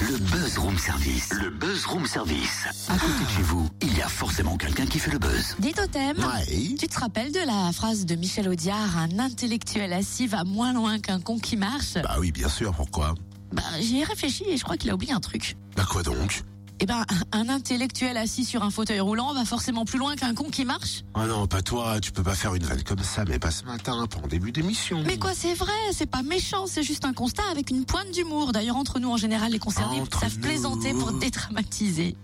Le Buzz Room Service. Le Buzz Room Service. À côté de chez vous, il y a forcément quelqu'un qui fait le buzz. Dis Totem, Ouais. tu te rappelles de la phrase de Michel Audiard Un intellectuel assis va moins loin qu'un con qui marche? Bah oui, bien sûr, pourquoi? Bah, j'y ai réfléchi et je crois qu'il a oublié un truc. Bah quoi donc? Eh ben, un intellectuel assis sur un fauteuil roulant va forcément plus loin qu'un con qui marche. Ah non, pas toi, tu peux pas faire une vanne comme ça, mais pas ce matin, pas en début d'émission. Mais quoi, c'est vrai, c'est pas méchant, c'est juste un constat avec une pointe d'humour. D'ailleurs, entre nous, en général, les concernés Entre savent nous. plaisanter pour dédramatiser.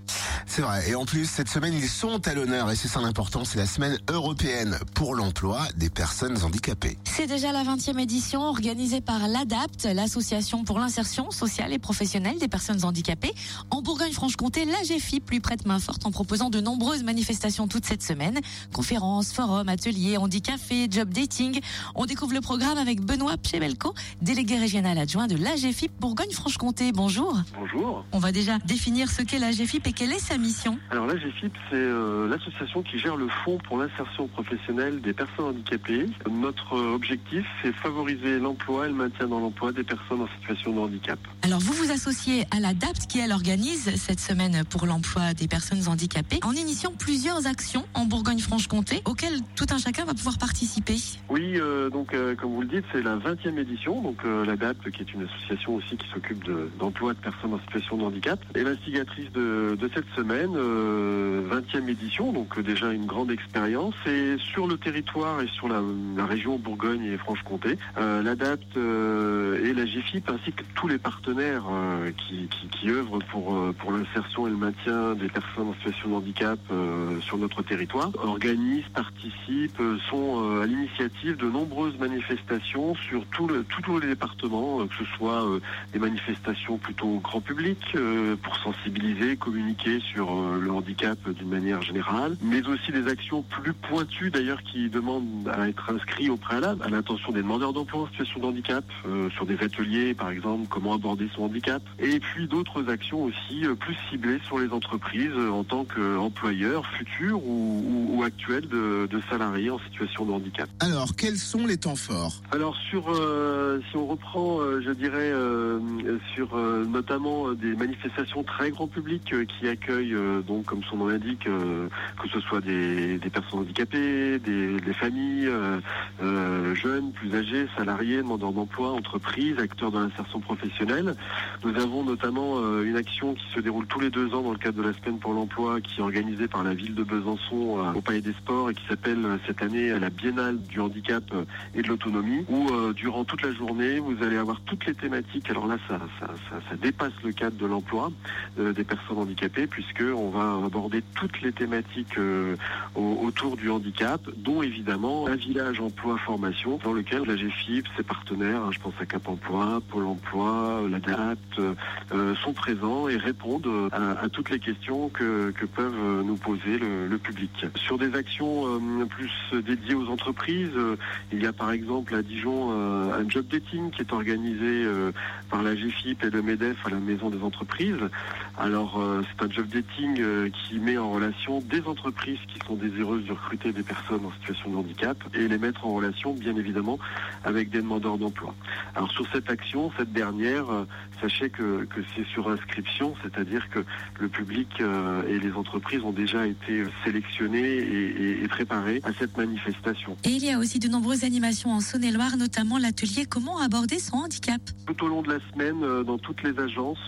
C'est vrai, et en plus, cette semaine, ils sont à l'honneur, et c'est ça l'important, c'est la semaine européenne pour l'emploi des personnes handicapées. C'est déjà la 20e édition organisée par l'ADAPT, l'association pour l'insertion sociale et professionnelle des personnes handicapées. En Bourgogne-Franche-Comté, l'AGFIP lui prête main forte en proposant de nombreuses manifestations toute cette semaine. Conférences, forums, ateliers, handicafés, job dating. On découvre le programme avec Benoît Pchebelko, délégué régional adjoint de l'AGFIP Bourgogne-Franche-Comté. Bonjour. Bonjour. On va déjà définir ce qu'est l'AGFIP et quelle est sa mission. Alors la GFIP, c'est euh, l'association qui gère le fonds pour l'insertion professionnelle des personnes handicapées. Notre euh, objectif, c'est favoriser l'emploi et le maintien dans l'emploi des personnes en situation de handicap. Alors vous vous associez à l'ADAPT qui elle organise cette semaine pour l'emploi des personnes handicapées en initiant plusieurs actions en Bourgogne-Franche-Comté auxquelles tout un chacun va pouvoir participer. Oui, euh, donc comme vous le dites, c'est la 20e édition. Donc la DAP, qui est une association aussi qui s'occupe de- d'emploi de, personnes en situation de handicap, est l'instigatrice de, de cette semaine, euh, 20e édition. Donc euh, déjà une grande expérience. Et sur le territoire et sur la, région Bourgogne et Franche-Comté, euh, l'ADAPT euh, et la GFIP ainsi que tous les partenaires euh, qui, œuvrent pour, euh, l'insertion et le maintien des personnes en situation de handicap euh, sur notre territoire organisent, participent, euh, sont euh, à l'initiative de nombreuses manifestations sur tout le, tous les départements, euh, que ce soit euh, des manifestations plutôt grand public euh, pour sensibiliser, communiquer sur euh, le handicap d'une manière générale, mais aussi des actions plus pointues d'ailleurs qui demandent à être inscrits au préalable à l'intention des demandeurs d'emploi en situation de handicap, euh, sur des ateliers par exemple, comment aborder son handicap, et puis d'autres actions aussi euh, plus ciblées sur les entreprises euh, en tant qu'employeurs futurs ou, ou, ou actuels de, de salariés en situation de handicap. Alors, quels sont les temps forts? Alors sur, euh, si on reprend, je dirais, euh, sur euh, notamment des manifestations très grand public qui accueillent, euh, donc comme son nom l'indique, euh, que ce soit des, personnes handicapées, des, familles, euh, jeunes, plus âgés, salariés, demandeurs d'emploi, entreprises, acteurs de l'insertion professionnelle. Nous avons notamment une action qui se déroule tous les deux ans dans le cadre de la semaine pour l'emploi, qui est organisée par la ville de Besançon au Palais des Sports et qui s'appelle cette année la Biennale du handicap et de l'autonomie, où durant toute la journée, vous allez avoir toutes les thématiques. Alors là, ça, ça, dépasse le cadre de l'emploi des personnes handicapées, puisque on va aborder toutes les thématiques euh, au- autour du handicap, dont évidemment un village emploi formation, dans lequel la GFIP, ses partenaires, hein, je pense à Cap Emploi, Pôle Emploi, la DAPT, euh, sont présents et répondent euh, à, toutes les questions que, peuvent nous poser le, public. Sur des actions plus dédiées aux entreprises, il y a par exemple à Dijon un job dating qui est organisé par la GFIP et le MEDEF à la Maison des entreprises. Alors c'est un job dating euh, qui met en relation des entreprises qui sont désireuses de recruter des personnes en situation de handicap et les mettre en relation bien évidemment avec des demandeurs d'emploi. Alors sur cette action, cette dernière, euh, sachez que, que c'est sur inscription, c'est-à-dire que le public euh, et les entreprises ont déjà été sélectionnés et, et- et préparés à cette manifestation. Et il y a aussi de nombreuses animations en Saône-et-Loire, notamment l'atelier Comment aborder son handicap. Tout au long de la semaine, dans toutes les agences,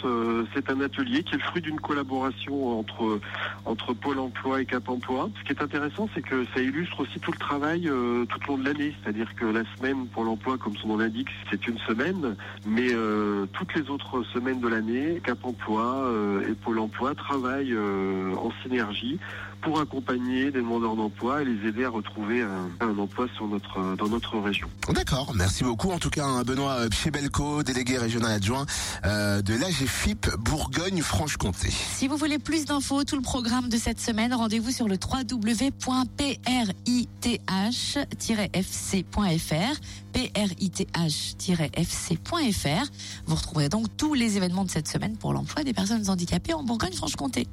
c'est un atelier qui est le fruit d'une collaboration entre, Pôle Emploi et Cap Emploi. Ce qui est intéressant, c'est que ça illustre aussi tout le travail euh, tout au long de l'année. C'est-à-dire que la semaine Pôle Emploi, comme son nom l'indique, c'est une semaine, mais euh, toutes les autres semaines de l'année, Cap Emploi euh, et Pôle Emploi travaillent en synergie pour accompagner des demandeurs d'emploi et les aider à retrouver un, un emploi sur notre, dans notre région. D'accord, merci beaucoup. En tout cas, hein, Benoît Pchebelko, délégué régional adjoint euh, de l'AGFIP Bourgogne-Franche-Comté. Si vous voulez plus d'infos, tout le programme de cette semaine, rendez-vous sur le www.prith-fc.fr prith-fc.fr. Vous retrouverez donc tous les événements de cette semaine pour l'emploi des personnes handicapées en Bourgogne-Franche-Comté.